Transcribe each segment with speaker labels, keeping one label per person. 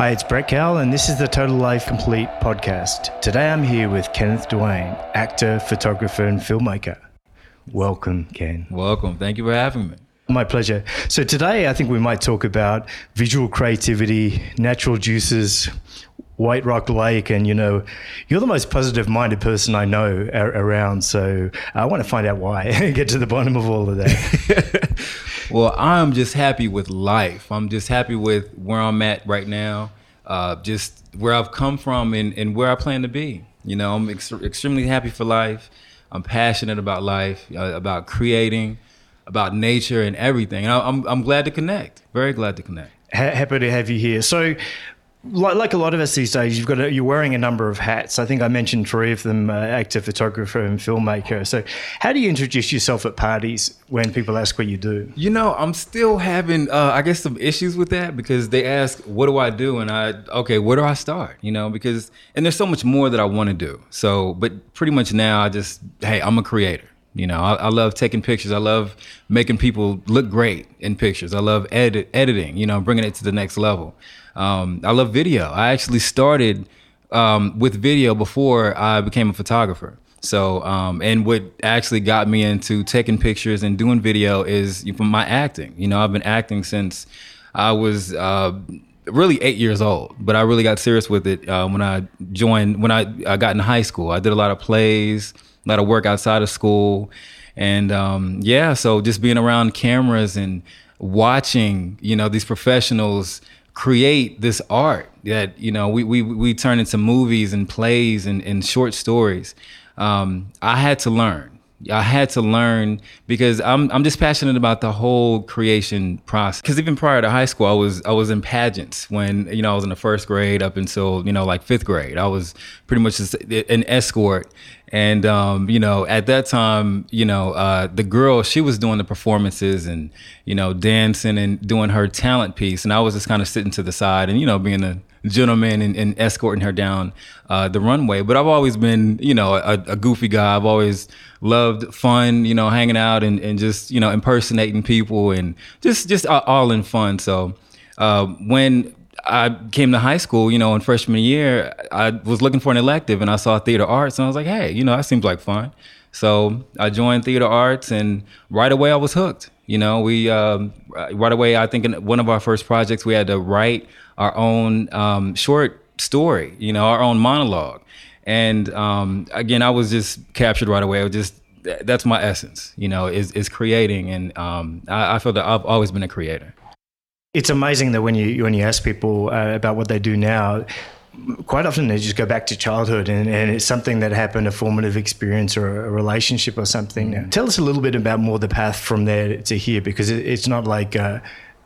Speaker 1: Hi, it's Brett Cowell, and this is the Total Life Complete podcast. Today I'm here with Kenneth Dwayne, actor, photographer, and filmmaker. Welcome, Ken.
Speaker 2: Welcome. Thank you for having me.
Speaker 1: My pleasure. So, today I think we might talk about visual creativity, natural juices, White Rock Lake, and you know, you're the most positive minded person I know around. So, I want to find out why, and get to the bottom of all of that.
Speaker 2: Well, I'm just happy with life. I'm just happy with where I'm at right now, uh, just where I've come from and, and where I plan to be. You know, I'm ex- extremely happy for life. I'm passionate about life, uh, about creating, about nature and everything. And I, I'm, I'm glad to connect. Very glad to connect.
Speaker 1: Happy to have you here. So, like, a lot of us these days, you've got a, you're wearing a number of hats. I think I mentioned three of them: uh, actor, photographer, and filmmaker. So, how do you introduce yourself at parties when people ask what you do?
Speaker 2: You know, I'm still having, uh, I guess, some issues with that because they ask, "What do I do?" and I, okay, where do I start? You know, because and there's so much more that I want to do. So, but pretty much now, I just, hey, I'm a creator. You know, I, I, love taking pictures. I love making people look great in pictures. I love edit, editing. You know, bringing it to the next level. Um, I love video. I actually started um, with video before I became a photographer. So, um, and what actually got me into taking pictures and doing video is from my acting. You know, I've been acting since I was uh, really eight years old, but I really got serious with it uh, when I joined, when I, I got in high school. I did a lot of plays, a lot of work outside of school. And um, yeah, so just being around cameras and watching, you know, these professionals create this art that you know we we we turn into movies and plays and, and short stories. Um, I had to learn. I had to learn because I'm I'm just passionate about the whole creation process. Because even prior to high school, I was I was in pageants when you know I was in the first grade up until you know like fifth grade. I was pretty much an escort, and um, you know, at that time, you know, uh, the girl she was doing the performances and you know dancing and doing her talent piece, and I was just kind of sitting to the side and you know being a gentleman and, and escorting her down uh, the runway. But I've always been you know a, a, goofy guy. I've always loved fun, you know, hanging out and, and just you know impersonating people and just just all in fun. So uh, when I came to high school, you know, in freshman year, I was looking for an elective and I saw theater arts and I was like, hey, you know, that seems like fun. So I joined theater arts and right away I was hooked. You know, we um, right away, I think in one of our first projects, we had to write our own um, short story, you know, our own monologue. And um, again, I was just captured right away. I was just, that's my essence, you know, is, is creating. And um, I, I feel that I've always been a creator.
Speaker 1: It's amazing that when you when you ask people uh, about what they do now, quite often they just go back to childhood and, and, it's something that happened, a formative experience or a relationship or something. Mm. Tell us a little bit about more the path from there to here, because it, it's not like uh,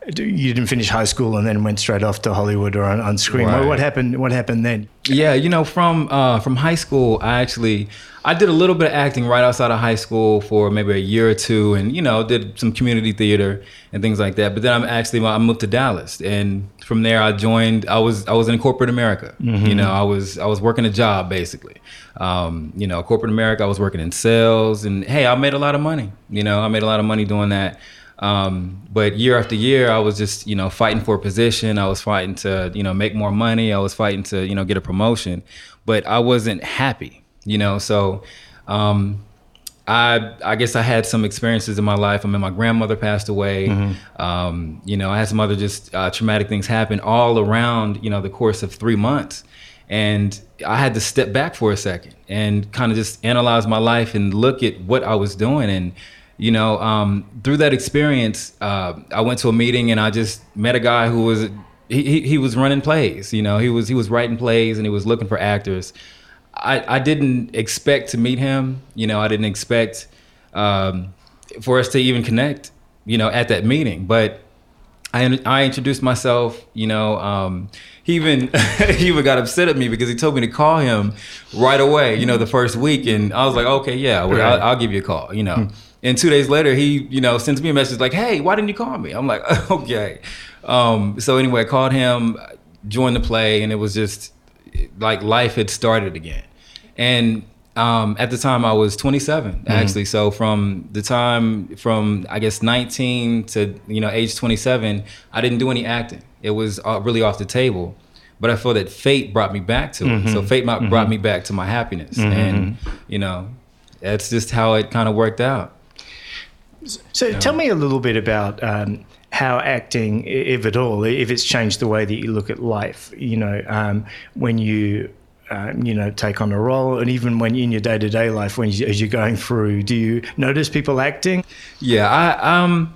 Speaker 1: you didn't finish high school and then went straight off to Hollywood or on, on screen. Right. What, what, happened? What happened then?
Speaker 2: Yeah, you know, from uh, from high school, I actually I did a little bit of acting right outside of high school for maybe a year or two, and you know, did some community theater and things like that. But then I'm actually I moved to Dallas, and from there I joined. I was I was in corporate America. Mm-hmm. You know, I was I was working a job basically. Um, you know, corporate America. I was working in sales, and hey, I made a lot of money. You know, I made a lot of money doing that. Um, but year after year, I was just, you know, fighting for a position. I was fighting to, you know, make more money. I was fighting to, you know, get a promotion, but I wasn't happy, you know. So, um, I I guess I had some experiences in my life. I mean, my grandmother passed away. Mm-hmm. Um, you know, I had some other just uh, traumatic things happen all around, you know, the course of three months. And I had to step back for a second and kind of just analyze my life and look at what I was doing and you know, um, through that experience, uh, I went to a meeting and I just met a guy who was he, he, he was running plays. You know, he was he was writing plays and he was looking for actors. I, I didn't expect to meet him. You know, I didn't expect um, for us to even connect. You know, at that meeting, but I I introduced myself. You know, um, he even he even got upset at me because he told me to call him right away. You know, the first week, and I was like, okay, yeah, well, I'll, I'll, give you a call. You know. Hmm. And two days later, he, you know, sends me a message like, "Hey, why didn't you call me?" I'm like, "Okay." Um, so anyway, I called him, joined the play, and it was just like life had started again. And um, at the time, I was 27 mm-hmm. actually. So from the time from I guess 19 to you know age 27, I didn't do any acting. It was uh, really off the table. but I feel that fate brought me back to it. So fate mm-hmm. brought me back to my happiness, mm-hmm. and you know, that's just how it kind of worked out.
Speaker 1: So tell me a little bit about um, how acting, if at all, if it's changed the way that you look at life. You know, um, when you um, you know take on a role, and even when in your day to day life, when you, as you're going through, do you notice people acting?
Speaker 2: Yeah, I um.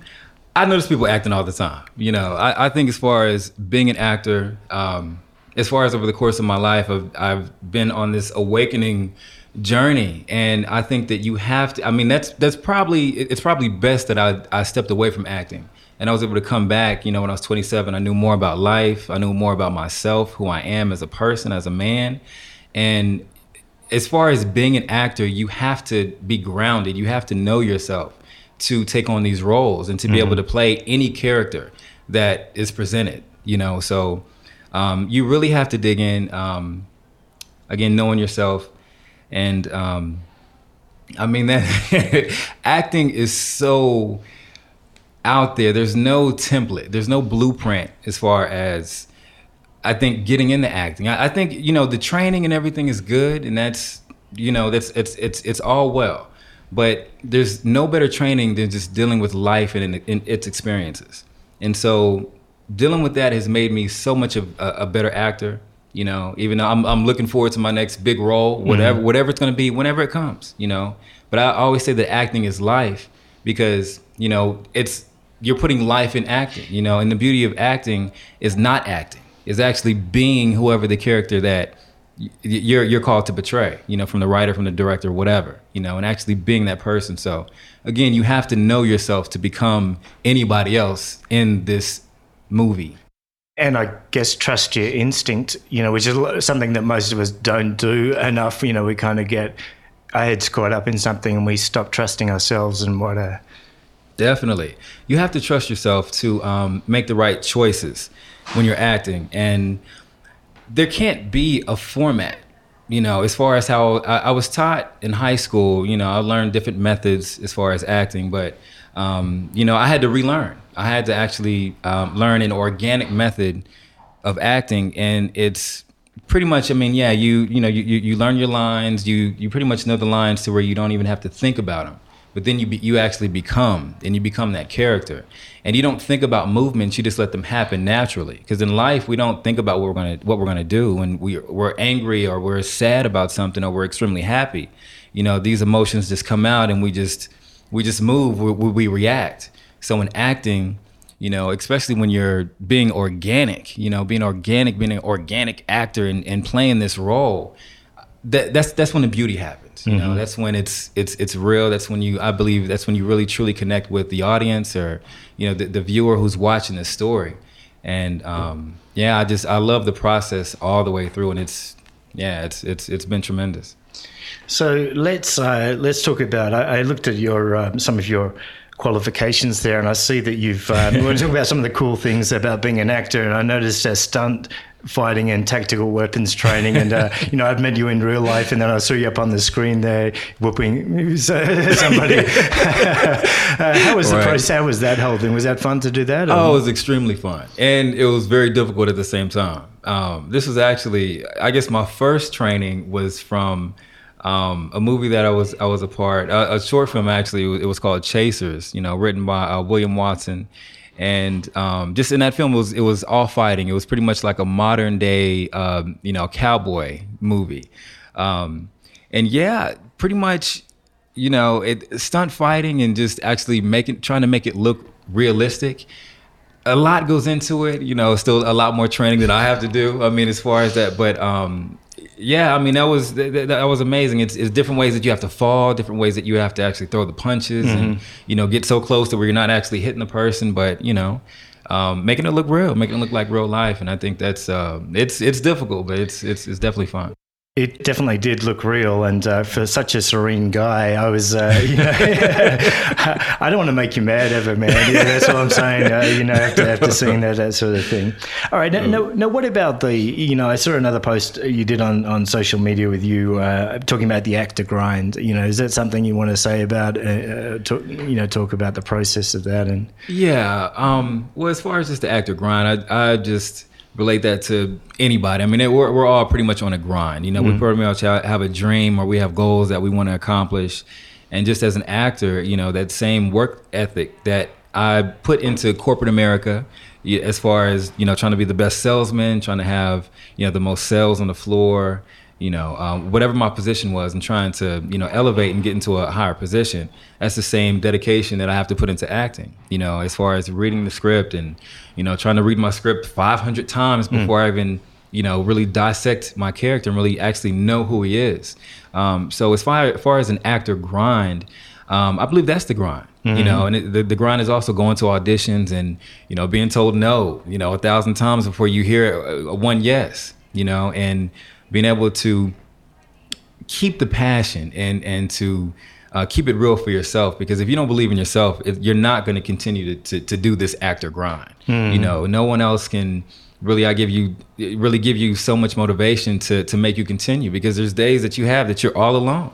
Speaker 2: I notice people acting all the time. You know, I, I think as far as being an actor, um, as far as over the course of my life, I've, I've been on this awakening journey. And i think that you have to i mean that's that's probably it's probably best that i i stepped away from acting. And i was able to come back you know when i was 27 i knew more about life. I knew more about myself who i am as a person as a man. And as far as being an actor you have to be grounded. You have to know yourself to take on these roles and to be mm-hmm. able to play any character that is presented you know? So um, you really have to dig in um, again knowing yourself and um, I mean that acting is so out there. There's no template. There's no blueprint as far as I think getting into acting. I, I think you know the training and everything is good, and that's you know that's it's it's it's all well. But there's no better training than just dealing with life and, its experiences. And so dealing with that has made me so much of a, a better actor you know even though I'm, I'm looking forward to my next big role whatever mm-hmm. whatever it's going to be whenever it comes you know. But i always say that acting is life because you know it's you're putting life in acting you know and the beauty of acting is not acting. Is actually being whoever the character that you're you're called to portray you know from the writer from the director whatever you know and actually being that person. So again you have to know yourself to become anybody else in this movie
Speaker 1: and I guess trust your instinct, you know, which is something that most of us don't do enough. You know, we kind of get our heads caught up in something and we stop trusting ourselves and what a.
Speaker 2: Definitely. You have to trust yourself to um, make the right choices when you're acting. And there can't be a format, you know, as far as how I, I was taught in high school, you know, I learned different methods as far as acting, but, um, you know, I had to relearn I had to actually um, learn an organic method of acting, and it's pretty much. I mean, yeah, you you know you, you learn your lines. You you pretty much know the lines to where you don't even have to think about them. But then you be, you actually become, and you become that character, and you don't think about movements. You just let them happen naturally. Because in life, we don't think about what we're gonna what we're gonna do when we we're angry or we're sad about something or we're extremely happy. You know, these emotions just come out, and we just we just move. we, we react so in acting, you know, especially when you're being organic, you know, being organic, being an organic actor and, and playing this role, that, that's that's when the beauty happens. You mm-hmm. know, that's when it's it's it's real. That's when you I believe that's when you really truly connect with the audience or you know the, the viewer who's watching the story. And um, yeah, I just I love the process all the way through, and it's yeah, it's it's it's been tremendous.
Speaker 1: So let's uh, let's talk about. I, I looked at your um, some of your qualifications there, and I see that you've. Um, we want to talk about some of the cool things about being an actor, and I noticed a stunt fighting and tactical weapons training. And uh, you know, I've met you in real life, and then I saw you up on the screen there whooping somebody. uh, how was right. the process? How was that whole thing? Was that fun to do that?
Speaker 2: Or? Oh, it was extremely fun, and it was very difficult at the same time. Um, this was actually, I guess, my first training was from um, a movie that I was I was a part a, a short film actually it was called Chasers you know written by uh, William Watson. And um, just in that film it was it was all fighting. It was pretty much like a modern day um, you know cowboy movie. Um, and yeah pretty much you know it stunt fighting and just actually making trying to make it look realistic. A lot goes into it you know still a lot more training that I have to do I mean as far as that but um, yeah, I mean that was that, that, was amazing. It's, it's different ways that you have to fall, different ways that you have to actually throw the punches, mm-hmm. and you know get so close to where you're not actually hitting the person, but you know, um, making it look real, making it look like real life. And I think that's uh, it's it's difficult, but it's it's it's definitely fun.
Speaker 1: It definitely did look real, and uh, for such a serene guy, I was, uh, you know, I don't want to make you mad ever, man. Yeah, that's what I'm saying. Uh, you know, after after seeing that that sort of thing. All right, now, now, now, what about the? You know, I saw another post you did on on social media with you uh, talking about the actor grind. You know, is that something you want to say about? Uh, uh, you know, talk about the process of that and.
Speaker 2: Yeah. Um, well, as far as just the actor grind, I I just relate that to anybody. I mean, it, we're, we're all pretty much on a grind. You know, mm-hmm. we pretty much have a dream or we have goals that we want to accomplish. And just as an actor, you know, that same work ethic that I put into corporate America, as far as you know, trying to be the best salesman, trying to have you know the most sales on the floor, you know, um, whatever my position was, and trying to you know elevate and get into a higher position. That's the same dedication that I have to put into acting. You know, as far as reading the script and you know trying to read my script 500 times mm. before mm. I even you know really dissect my character and really actually know who he is. Um, so as far as far as an actor grind, um, I believe that's the grind. Mm-hmm. You know, and it, the, the grind is also going to auditions and you know being told no, you know, a thousand times before you hear one yes. You know, and being able to keep the passion and and to uh, keep it real for yourself because if you don't believe in yourself, you're not going to continue to, to do this actor grind. Mm-hmm. You know, no one else can really I give you really give you so much motivation to to make you continue because there's days that you have that you're all alone.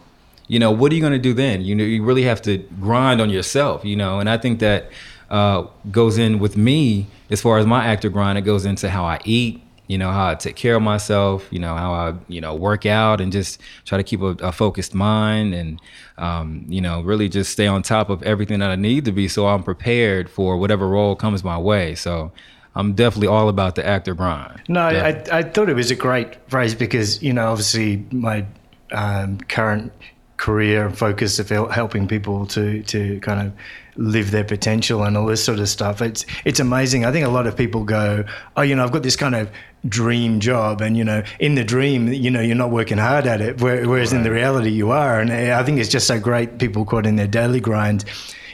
Speaker 2: You know, what are you going to do then? You know, you really have to grind on yourself. You know, and I think that uh, goes in with me as far as my actor grind. It goes into how I eat. You know, how I take care of myself. You know, how I you know work out and just try to keep a, a focused mind and um, you know really just stay on top of everything that I need to be so I'm prepared for whatever role comes my way. So I'm definitely all about the actor grind.
Speaker 1: No, I, I thought it was a great phrase because, you know, obviously my um, current career and focus of helping people to, to kind of live their potential and all this sort of stuff. It's it's amazing. I think a lot of people go, oh, you know, I've got this kind of dream job, and you know, in the dream, you know, you're not working hard at it, whereas right. in the reality, you are. And I think it's just so great. People caught in their daily grind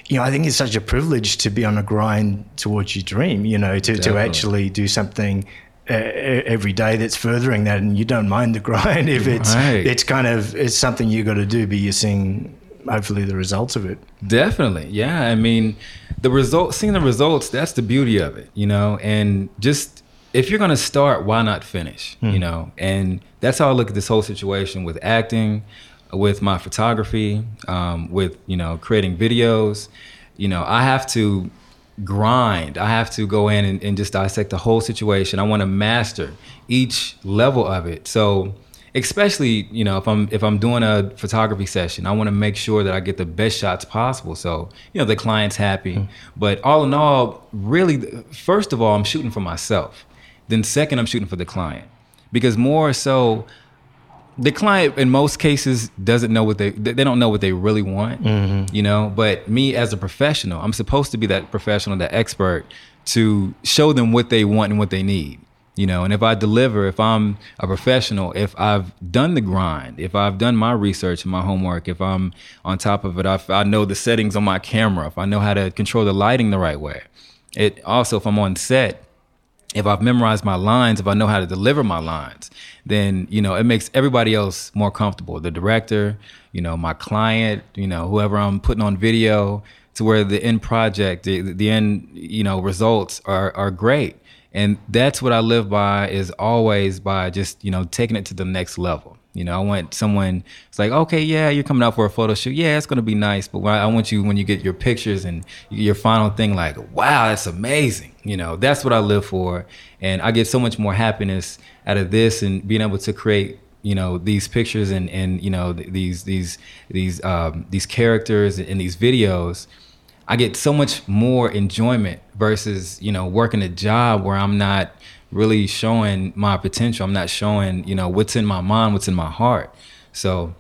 Speaker 1: you know, I think it's such a privilege to be on a grind towards your dream, you know, to, to actually do something uh, every day that's furthering that and you don't mind the grind if it's right. it's kind of it's something you got to do but you're seeing hopefully the results of it
Speaker 2: definitely yeah i mean the result seeing the results that's the beauty of it you know and just if you're going to start why not finish mm. you know and that's how i look at this whole situation with acting with my photography, um, with you know creating videos. You know, I have to grind. I have to go in and, and just dissect the whole situation. I want to master each level of it. So especially you know if i'm if i'm doing a photography session i want to make sure that i get the best shots possible so you know the client's happy mm-hmm. but all in all really first of all i'm shooting for myself then second i'm shooting for the client. Because more so the client in most cases doesn't know what they they don't know what they really want mm-hmm. you know? But me as a professional i'm supposed to be that professional that expert to show them what they want and what they need you know? And if i deliver if i'm a professional if i've done the grind if i've done my research and my homework if i'm on top of it if i know the settings on my camera if i know how to control the lighting the right way it also if i'm on set if I've memorized my lines, if I know how to deliver my lines, then you know it makes everybody else more comfortable. The director, you know, my client, you know, whoever I'm putting on video, to where the end project, the, the end, you know, results are are great. And that's what I live by is always by just you know taking it to the next level. You know, I want someone. It's like, okay, yeah, you're coming out for a photo shoot. Yeah, it's gonna be nice, but I want you when you get your pictures and your final thing, like, wow, that's amazing. You know, that's what I live for, and I get so much more happiness out of this and being able to create, you know, these pictures and and you know these these these um, these characters and these videos. I get so much more enjoyment versus you know working a job where I'm not really showing my potential. I'm not showing, you know, what's in my mind, what's in my heart. So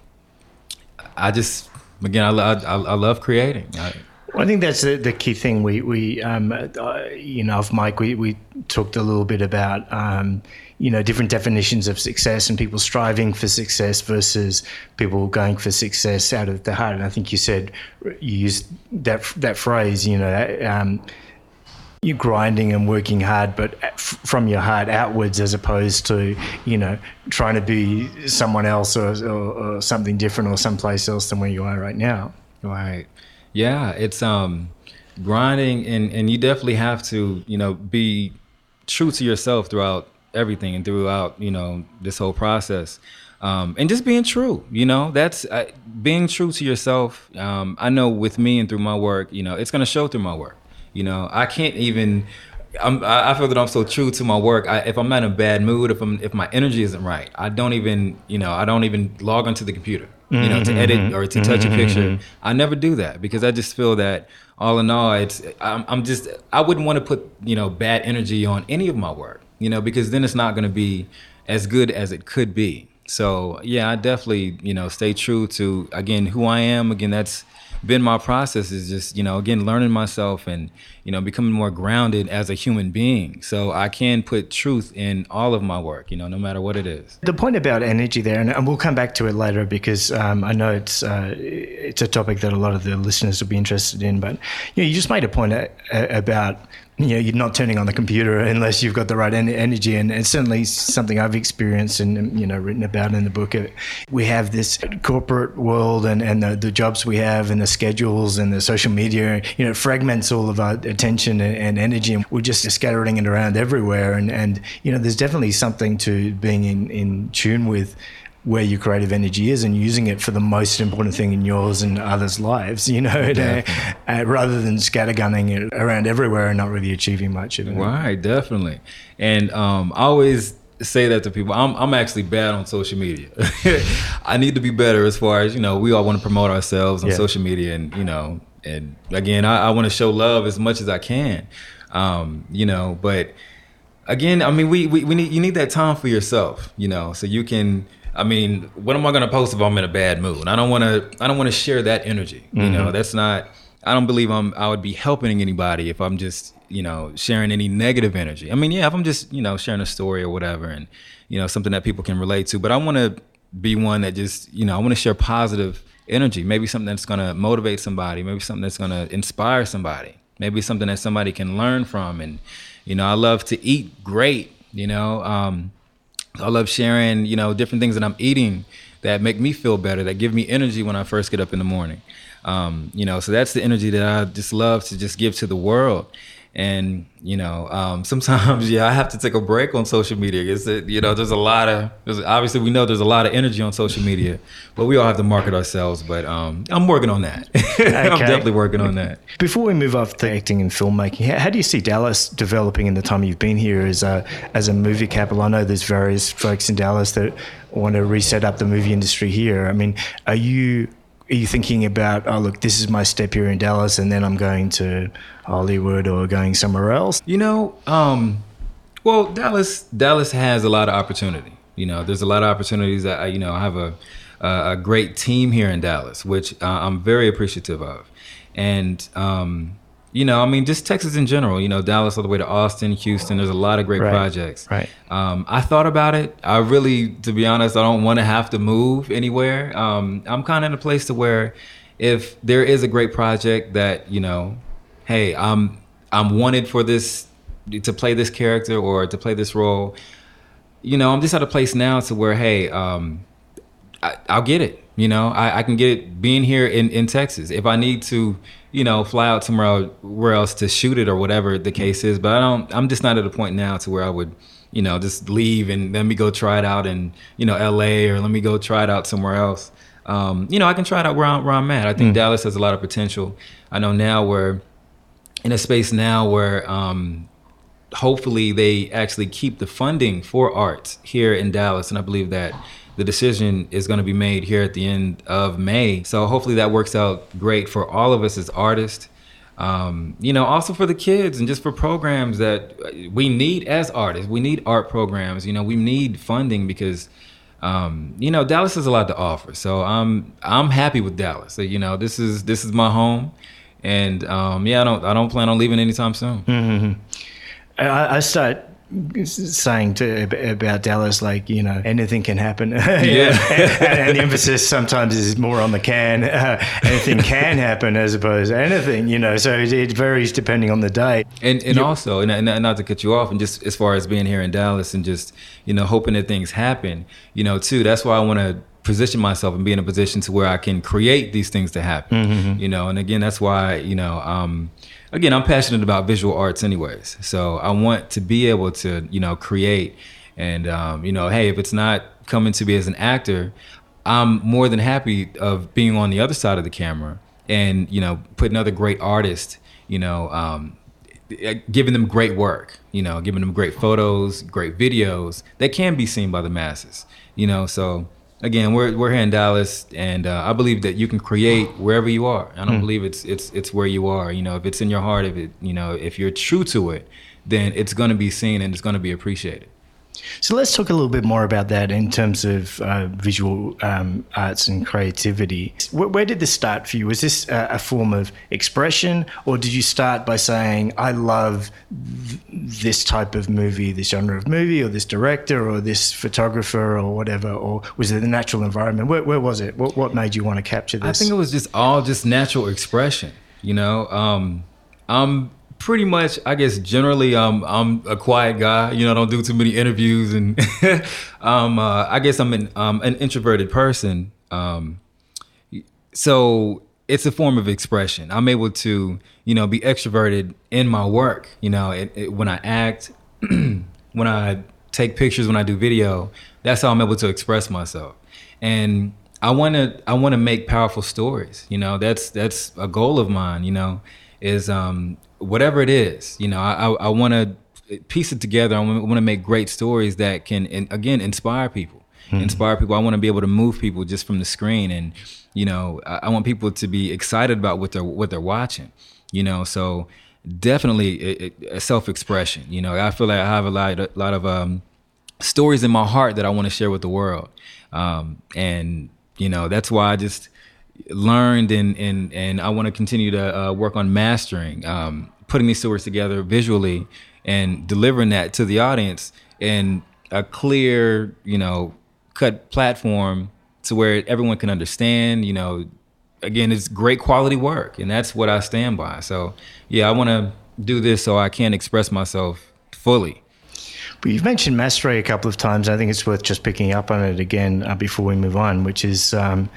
Speaker 2: I just, again, I, I, I love creating. I,
Speaker 1: I think that's the, the, key thing. We, we um, uh, you know, off mic, we, we talked a little bit about, um, you know, different definitions of success and people striving for success versus people going for success out of the heart. And I think you said, you used that, that phrase, you know, um, you're grinding and working hard, but from your heart outwards, as opposed to you know trying to be someone else or, or, or, something different or someplace else than where you are right now.
Speaker 2: Right. Yeah, it's um grinding, and and you definitely have to you know be true to yourself throughout everything and throughout you know this whole process. Um, and just being true, you know, that's uh, being true to yourself. Um, I know with me and through my work, you know, it's going to show through my work. You know, I can't even I'm, I feel that I'm so true to my work. I, if I'm not in a bad mood, if I'm if my energy isn't right, I don't even you know I don't even log onto the computer, you know, to
Speaker 1: Mm-hmm.
Speaker 2: edit mm-hmm, or to touch a mm-hmm, picture. Mm-hmm. I never do that because I just feel that all in all, it's I'm, I'm just I wouldn't want to put you know bad energy on any of my work, you know, because then it's not going to be as good as it could be. So yeah, I definitely you know stay true to again who I am. Again, that's been my process is just you know again learning myself and you know becoming more grounded as a human being so i can put truth in all of my work you know no matter what it is
Speaker 1: The point about energy there, and, and we'll come back to it later because um, I know it's uh, it's a topic that a lot of the listeners will be interested in. But you know, you just made a point a, a, about you know you're not turning on the computer unless you've got the right en- energy, and it's certainly something I've experienced and um, you know written about in the book. Uh, we have this corporate world and and the, the jobs we have and the schedules and the social media. You know, fragments all of our attention and, and energy, and we're just scattering it around everywhere. And and you know, there's definitely something to being in in tune with where your creative energy is and using it for the most important thing in yours and others' lives, you know, to, uh, rather than scattergunning it around everywhere and not really achieving much of it.
Speaker 2: right definitely and um, i always say that to people i'm, I'm actually bad on social media i need to be better as far as you know we all want to promote ourselves on
Speaker 1: Yeah.
Speaker 2: social media and you know and again i, I want to show love as much as i can um, you know but again, I mean, we, we, we need you need that time for yourself, you know, so you can. I mean, what am I going to post if I'm in a bad mood? I don't want to. I don't want to share that energy. You know, that's not. I don't believe I'm. I would be helping anybody if I'm just you know sharing any negative energy. I mean, yeah, if I'm just you know sharing a story or whatever, and you know something that people can relate to. But I want to be one that just you know I want to share positive energy. Maybe something that's going to motivate somebody. Maybe something that's going to inspire somebody. Maybe something that somebody can learn from. And you know, I love to eat great. You know, um, I love sharing, you know, different things that I'm eating that make me feel better, that give me energy when I first get up in the morning. Um, you know, so that's the energy that I just love to just give to the world. And you know, um, sometimes yeah, I have to take a break on social media. It's that you know, there's a lot of there's, obviously we know there's a lot of energy on social media, but we all have to market ourselves. But um, I'm working on that. I'm definitely working on that.
Speaker 1: Before we move off to acting and filmmaking, how, how do you see Dallas developing in the time you've been here as a as a movie capital? I know there's various folks in Dallas that want to reset up the movie industry here. I mean, are you are you thinking about oh look, this is my step here in Dallas, and then I'm going to Hollywood or going somewhere else?
Speaker 2: You know, um, well, Dallas Dallas has a lot of opportunity. You know, there's a lot of opportunities that I, you know I have a a great team here in Dallas, which uh, I'm very appreciative of, and um, you know, I mean, just Texas in general. You know, Dallas all the way to Austin, Houston. There's a lot of great
Speaker 1: Right,
Speaker 2: projects.
Speaker 1: right.
Speaker 2: Um, I thought about it. I really, to be honest, I don't want to have to move anywhere. Um, I'm kind of in a place to where, if there is a great project that you know, hey, I'm I'm wanted for this to play this character or to play this role. You know, I'm just at a place now to where, hey, um, I, I'll get it. You know, I, I can get it being here in, in Texas. If I need to, you know, fly out somewhere else, where else to shoot it or whatever the case is, but I don't. I'm just not at a point now to where I would, you know, just leave and let me go try it out in, you know, L.A. or let me go try it out somewhere else. Um, you know, I can try it out where I'm, where I'm at. I think Dallas has a lot of potential. I know now we're in a space now where um, hopefully they actually keep the funding for arts here in Dallas, and I believe that the decision is going to be made here at the end of May. So hopefully that works out great for all of us as artists. Um, you know, also for the kids and just for programs that we need as artists. We need art programs. You know, we need funding because. Um, you know, Dallas has a lot to offer, so I'm I'm happy with Dallas. So, you know, this is this is my home, and um, yeah, I don't I don't plan on leaving anytime soon.
Speaker 1: I, I start saying to about Dallas, like you know, anything can happen. yeah, and, and, the emphasis sometimes is more on the can. Uh, anything can happen as opposed to anything, you know. So it, it varies depending on the day.
Speaker 2: And and also, and, and not to cut you off, and just as far as being here in Dallas and just you know hoping that things happen, you know, too. That's why I want to position myself and be in a position to where I can create these things to happen. Mm-hmm. You know, and again, that's why you know. Um, again, I'm passionate about visual arts, anyways. So I want to be able to, you know, create. And um, you know, hey, if it's not coming to me as an actor, I'm more than happy of being on the other side of the camera and you know, putting other great artists, you know, um, uh, giving them great work, you know, giving them great photos, great videos that can be seen by the masses, you know. So again, we're we're here in Dallas, and uh, I believe that you can create wherever you are. I don't mm. believe it's it's it's where you are. You know, if it's in your heart, if it you know, if you're true to it, then it's going to be seen and it's going to be appreciated.
Speaker 1: So let's talk a little bit more about that in terms of uh, visual um, arts and creativity. Where, where, did this start for you? Was this a, a, form of expression, or did you start by saying, "I love th- this type of movie, this genre of movie, or this director, or this photographer, or whatever"? Or was it the natural environment? Where, where was it? What, what, made you want to capture this?
Speaker 2: I think it was just all just natural expression. You know, um, I'm pretty much i guess generally um, i'm a quiet guy. You know I don't do too many interviews and um, uh, i guess i'm an, um, an introverted person. Um, so it's a form of expression. I'm able to you know be extroverted in my work you know it, it, when i act when i take pictures when i do video that's how i'm able to express myself. And i want to i want to make powerful stories you know that's that's a goal of mine you know is um whatever it is, you know, I, I, I want to piece it together. I want to make great stories that can, again, inspire people. Mm-hmm. Inspire people. I want to be able to move people just from the screen, and you know, I, I want people to be excited about what they're what they're watching. You know, so definitely a, a self-expression. You know, I feel like I have a lot, a lot of um, stories in my heart that I want to share with the world, um, and you know, that's why I just learned and and and I want to continue to uh, work on mastering, um, putting these stories together visually and delivering that to the audience in a clear, you know, cut platform to where everyone can understand. You know, again, it's great quality work, and that's what I stand by. So, yeah, I want to do this so I can express myself fully.
Speaker 1: But you've mentioned mastery a couple of times. I think it's worth just picking up on it again uh, before we move on, which is, um,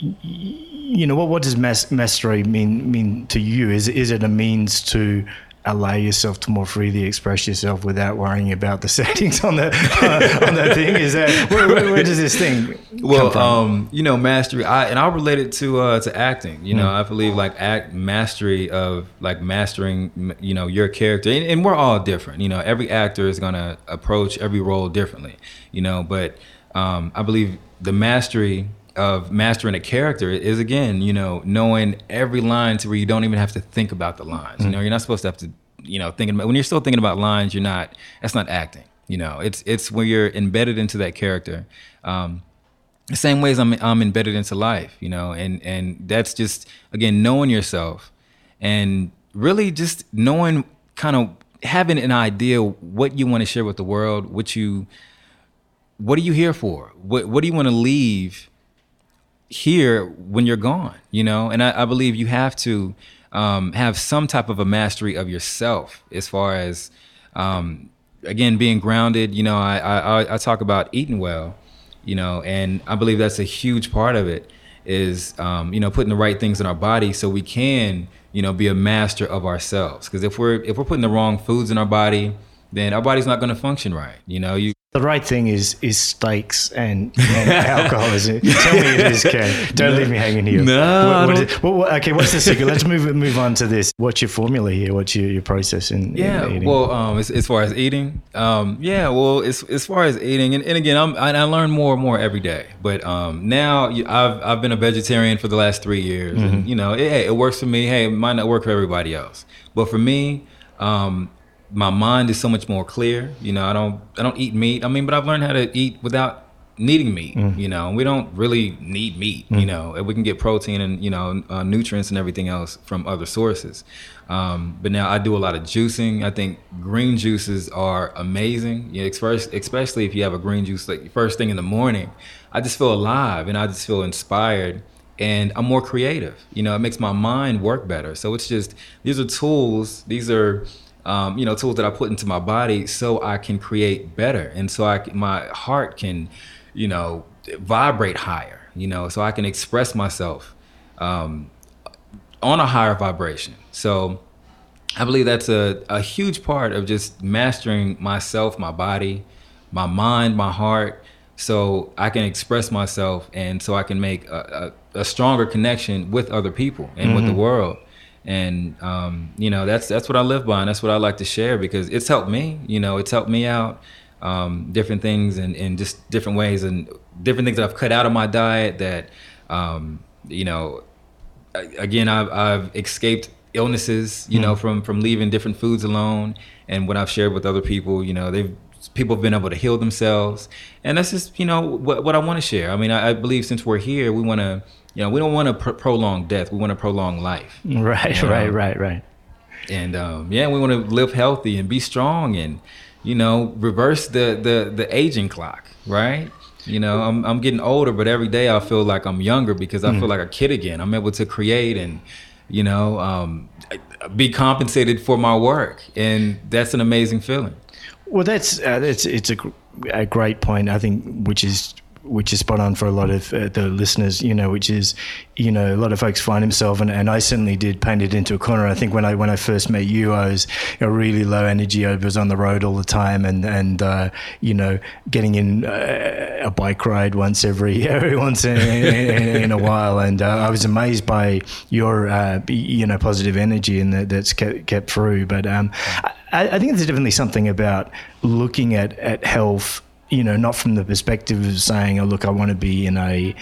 Speaker 1: you know, what, what does mastery mean mean to you? Is is it a means to allow yourself to more freely express yourself without worrying about the settings on the uh, on that thing? Is that where, where, where does this thing?
Speaker 2: Well, um, you know, mastery. I and I'll relate it to uh, to acting. You know, mm. I believe like act mastery of like mastering. You know, your character, and, and we're all different. You know, every actor is gonna approach every role differently. You know, but um, I believe the mastery of mastering a character is again, you know, knowing every line to where you don't even have to think about the lines. Mm-hmm. You know, you're not supposed to have to, you know, thinking about when you're still thinking about lines, you're not. That's not acting. You know, it's it's when you're embedded into that character. Um, the same ways I'm I'm embedded into life. You know, and and that's just again knowing yourself and really just knowing kind of having an idea what you want to share with the world, what you what are you here for? What what do you want to leave here when you're gone, you know? And I, I believe you have to um, have some type of a mastery of yourself as far as, um, again, being grounded. You know, I, I, I talk about eating well, you know, and I believe that's a huge part of it is, um, you know, putting the right things in our body so we can, you know, be a master of ourselves. Because if we're, if we're putting the wrong foods in our body, then our body's not going to function right. You know, you
Speaker 1: the right thing is is steaks and, and it? Tell me it is, Ken. Don't no, leave me hanging here.
Speaker 2: No.
Speaker 1: What, what is, what, okay, what's the secret? Let's move move on to this. What's your formula here? What's your, your process in,
Speaker 2: yeah,
Speaker 1: in
Speaker 2: well, um, as, as, far as eating, um, yeah, well, as, as far as eating, and, and again, I'm, I, I learn more and more every day. But um, now I've I've been a vegetarian for the last three years, mm-hmm. and you know, it, hey, it works for me. Hey, it might not work for everybody else, but for me, um, my mind is so much more clear. You know, I don't I don't eat meat. I mean, but I've learned how to eat without needing meat. Mm. You know, we don't really need meat. Mm. You know, we can get protein and you know uh, nutrients and everything else from other sources. Um, but now I do a lot of juicing. I think green juices are amazing. Yeah, especially if you have a green juice like first thing in the morning. I just feel alive and I just feel inspired and I'm more creative. You know, it makes my mind work better. So it's just these are tools. These are um, you know, tools that I put into my body so I can create better, and so I my heart can, you know, vibrate higher. You know, so I can express myself um, on a higher vibration. So I believe that's a, a huge part of just mastering myself, my body, my mind, my heart, so I can express myself and so I can make a, a, a stronger connection with other people and mm-hmm. with the mm-hmm. world and um, you know that's that's what I live by, and that's what I like to share because it's helped me. You know, it's helped me out. Um, different things and, and just different ways and different things that I've cut out of my diet that um, you know again I've, I've escaped illnesses you mm. know from from leaving different foods alone and what I've shared with other people you know they've people have been able to heal themselves and that's just you know what, what I want to share I mean I, I believe since we're here we want to you know, we don't want to pr- prolong death. We want to prolong life.
Speaker 1: Right, you know? right, right, right.
Speaker 2: And um, yeah, we want to live healthy and be strong and you know reverse the the the aging clock. Right. You know, I'm I'm getting older, but every day I feel like I'm younger because I mm. feel like a kid again. I'm able to create and you know um, be compensated for my work, and that's an amazing feeling.
Speaker 1: Well, that's uh, it's it's a, a great point. I think, which is which is spot on for a lot of uh, the listeners, you know, which is, you know, a lot of folks find themselves, and, and I certainly did paint it into a corner. I think when I when I first met you, I was know, really low energy. I was on the road all the time, and and uh, you know, getting in uh, a bike ride once every every once in, in, in a while, and uh, I was amazed by your uh, you know positive energy and that, that's kept, kept through. But um, I, I think there's definitely something about looking at at health you know, not from the perspective of saying, oh, look, I want to be in a,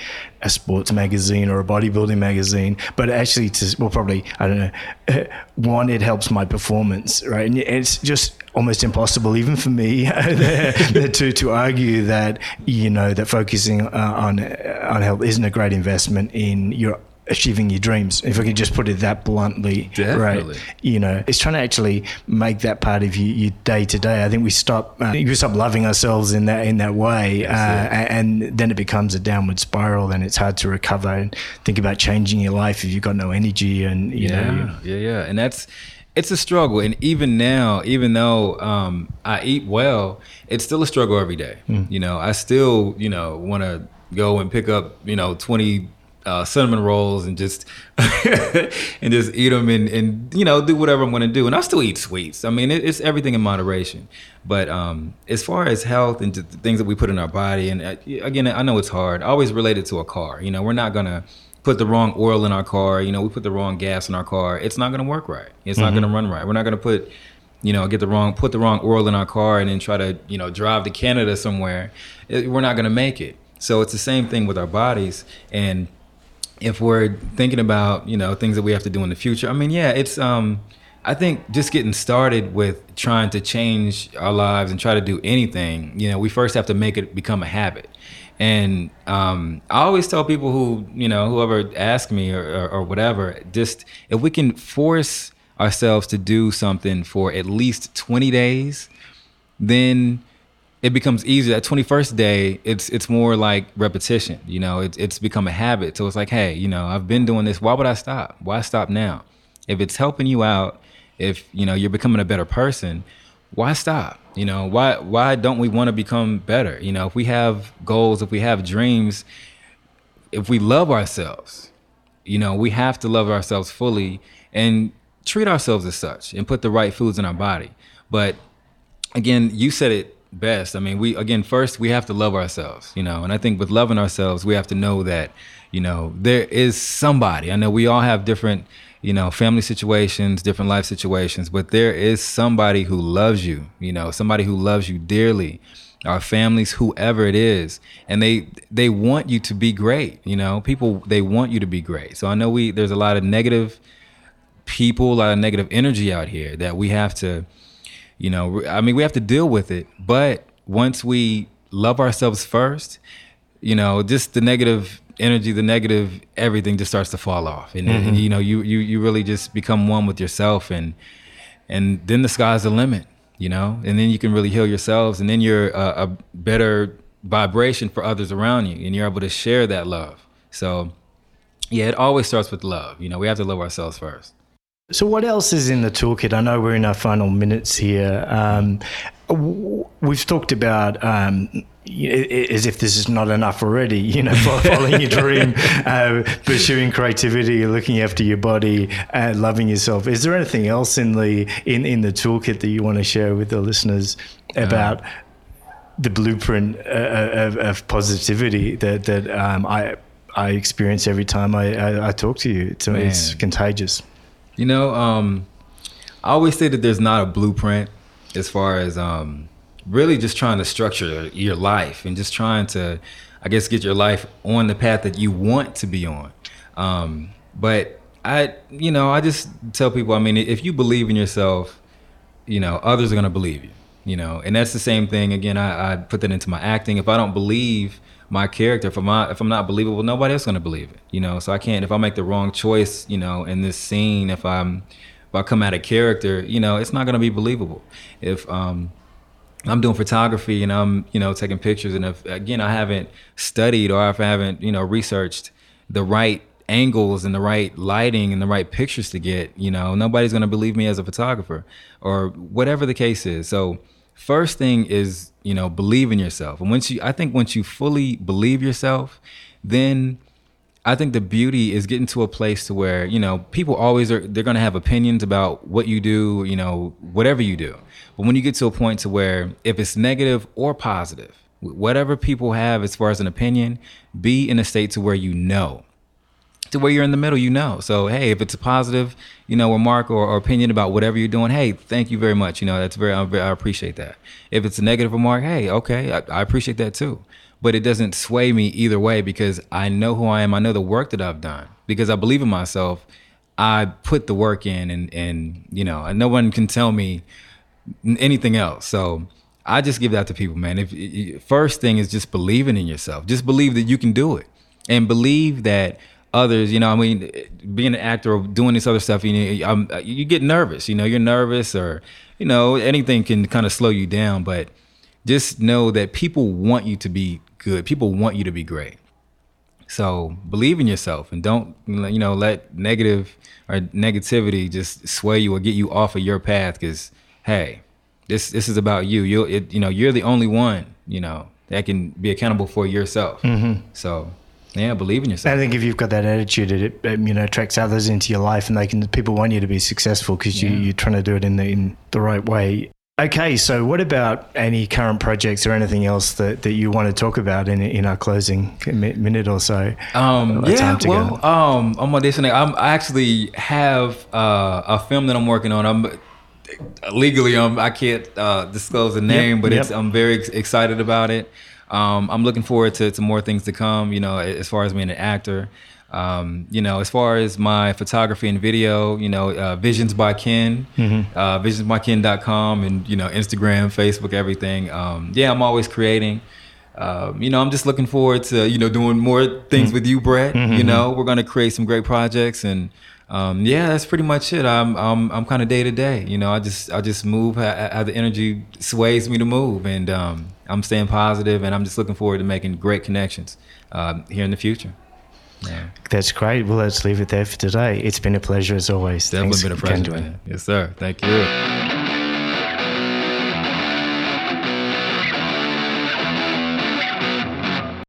Speaker 1: a sports magazine or a bodybuilding magazine, but actually to, well, probably, I don't know, one, it helps my performance, right? And it's just almost impossible, even for me, to, to argue that, you know, that focusing uh, on, on health isn't a great investment in your achieving your dreams. If I can just put it that bluntly,
Speaker 2: Definitely.
Speaker 1: right? You know, it's trying to actually make that part of your day to day. I think we stop, uh, we stop loving ourselves in that in that way, uh, and then it becomes a downward spiral, and it's hard to recover. And think about changing your life if you've got no energy, and you
Speaker 2: yeah,
Speaker 1: know,
Speaker 2: yeah, yeah, and that's it's a struggle. And even now, even though um, I eat well, it's still a struggle every day. Mm. You know, I still, you know, want to go and pick up, you know, 20 uh, cinnamon rolls and just and just eat them and, and you know do whatever I'm going to do. And I still eat sweets. I mean, it, it's everything in moderation. But um, as far as health and things that we put in our body, and uh, again, I know it's hard. I always related to a car. You know, we're not gonna put the wrong oil in our car. You know, we put the wrong gas in our car. It's not gonna work right. It's mm-hmm. not gonna run right. We're not gonna put you know, get the wrong, put the wrong oil in our car and then try to, you know, drive to Canada somewhere, it, we're not going to make it. So it's the same thing with our bodies. And if we're thinking about you know things that we have to do in the future, I mean, yeah, it's um, I think just getting started with trying to change our lives and try to do anything, you know, we first have to make it become a habit. And um, I always tell people who, you know, whoever asks me or, or, or whatever, just if we can force ourselves to do something for at least 20 days, then it becomes easier. That 21st day, it's it's more like repetition. You know, it's it's become a habit. So it's like, hey, you know, I've been doing this. Why would I stop? Why stop now? If it's helping you out, if you know you're becoming a better person, why stop? You know, why why don't we want to become better? You know, if we have goals, if we have dreams, if we love ourselves, you know, we have to love ourselves fully and treat ourselves as such and put the right foods in our body. But again, you said it best. I mean, we again first we have to love ourselves, you know, and I think with loving ourselves, we have to know that, you know, there is somebody. I know we all have different, you know, family situations, different life situations, but there is somebody who loves you, you know, somebody who loves you dearly. Our families, whoever it is, and they they want you to be great. You know, people they want you to be great. So I know we there's a lot of negative people, a lot of negative energy out here that we have to you know, I mean, we have to deal with it. But once we love ourselves first, you know, just the negative energy, the negative everything just starts to fall off, and, mm-hmm. and, you know, you you you really just become one with yourself, and and then the sky's the limit, you know, and then you can really heal yourselves, and then you're a, a better vibration for others around you, and you're able to share that love. So, yeah, it always starts with love. You know, we have to love ourselves first.
Speaker 1: So, what else is in the toolkit? I know we're in our final minutes here. Um, we've talked about um, as if this is not enough already, you know, following your dream, uh, pursuing creativity, looking after your body, uh, loving yourself. Is there anything else in the in, in the toolkit that you want to share with the listeners about the blueprint uh, of, of, positivity that that um, I I experience every time I, I, I talk to you? It's, it's contagious.
Speaker 2: You know, um, I always say that there's not a blueprint as far as um, really just trying to structure your life and just trying to, I guess, get your life on the path that you want to be on. Um, but I, you know, I just tell people, I mean, if you believe in yourself, you know, others are going to believe you, you know, and that's the same thing. Again, I, I put that into my acting. If I don't believe my character, if I'm not, if I'm not believable, nobody else to believe it, you know, so I can't, if I make the wrong choice, you know, in this scene, if I'm, if I come out of character, you know, it's not to be believable. If, um, I'm doing photography and I'm, you know, taking pictures. And if, again, I haven't studied or if I haven't, you know, researched the right angles and the right lighting and the right pictures to get, you know, nobody's to believe me as a photographer or whatever the case is. So, first thing is, you know, believe in yourself. And once you, I think once you fully believe yourself, then I think the beauty is getting to a place to where, you know, people always are, they're going to have opinions about what you do, you know, whatever you do. But when you get to a point to where if it's negative or positive, whatever people have as far as an opinion, be in a state to where you know to where you're in the middle, you know. So hey, if it's a positive, you know, remark or, or opinion about whatever you're doing, hey, thank you very much. You know, that's very I, appreciate that. If it's a negative remark, hey, okay, I, I, appreciate that too. But it doesn't sway me either way because I know who I am. I know the work that I've done because I believe in myself. I put the work in, and and you know, no one can tell me anything else. So. I just give that to people, man. If first thing is just believing in yourself, just believe that you can do it, and believe that others. You know, I mean, being an actor or doing this other stuff, you know, you get nervous. You know, you're nervous, or you know, anything can kind of slow you down. But just know that people want you to be good. People want you to be great. So believe in yourself and don't you know let negative or negativity just sway you or get you off of your path. Because hey, this this is about you. You you know you're the only one you know that can be accountable for yourself. Mm-hmm. So yeah, believe in yourself.
Speaker 1: I think if you've got that attitude, it, it you know attracts others into your life, and they can people want you to be successful because yeah. you, you're trying to do it in the in the right way. Okay, so what about any current projects or anything else that, that you want to talk about in in our closing minute or so?
Speaker 2: Um, yeah, well, um, I'm auditioning. I'm, I actually have uh, a film that I'm working on. I'm legally, um, I can't uh, disclose the name, yep, but yep. I'm very excited about it. Um, I'm looking forward to, to more things to come. You know, as far as being an actor. Um, you know, as far as my photography and video, you know, uh, Visions by Ken, mm-hmm. uh, visionsbyken.com, and you know, Instagram, Facebook, everything. Um, yeah, I'm always creating. Um, you know, I'm just looking forward to you know doing more things mm-hmm. with you, Brett. Mm-hmm. You know, we're gonna create some great projects and um, yeah, that's pretty much it. I'm I'm I'm kind of day to day. You know, I just I just move how, how the energy sways me to move, and um, I'm staying positive, and I'm just looking forward to making great connections uh, here in the future.
Speaker 1: Yeah. That's great. Well, let's leave it there for today. It's been a pleasure as always.
Speaker 2: Definitely Thanks been a pleasure. Yes, sir. Thank you.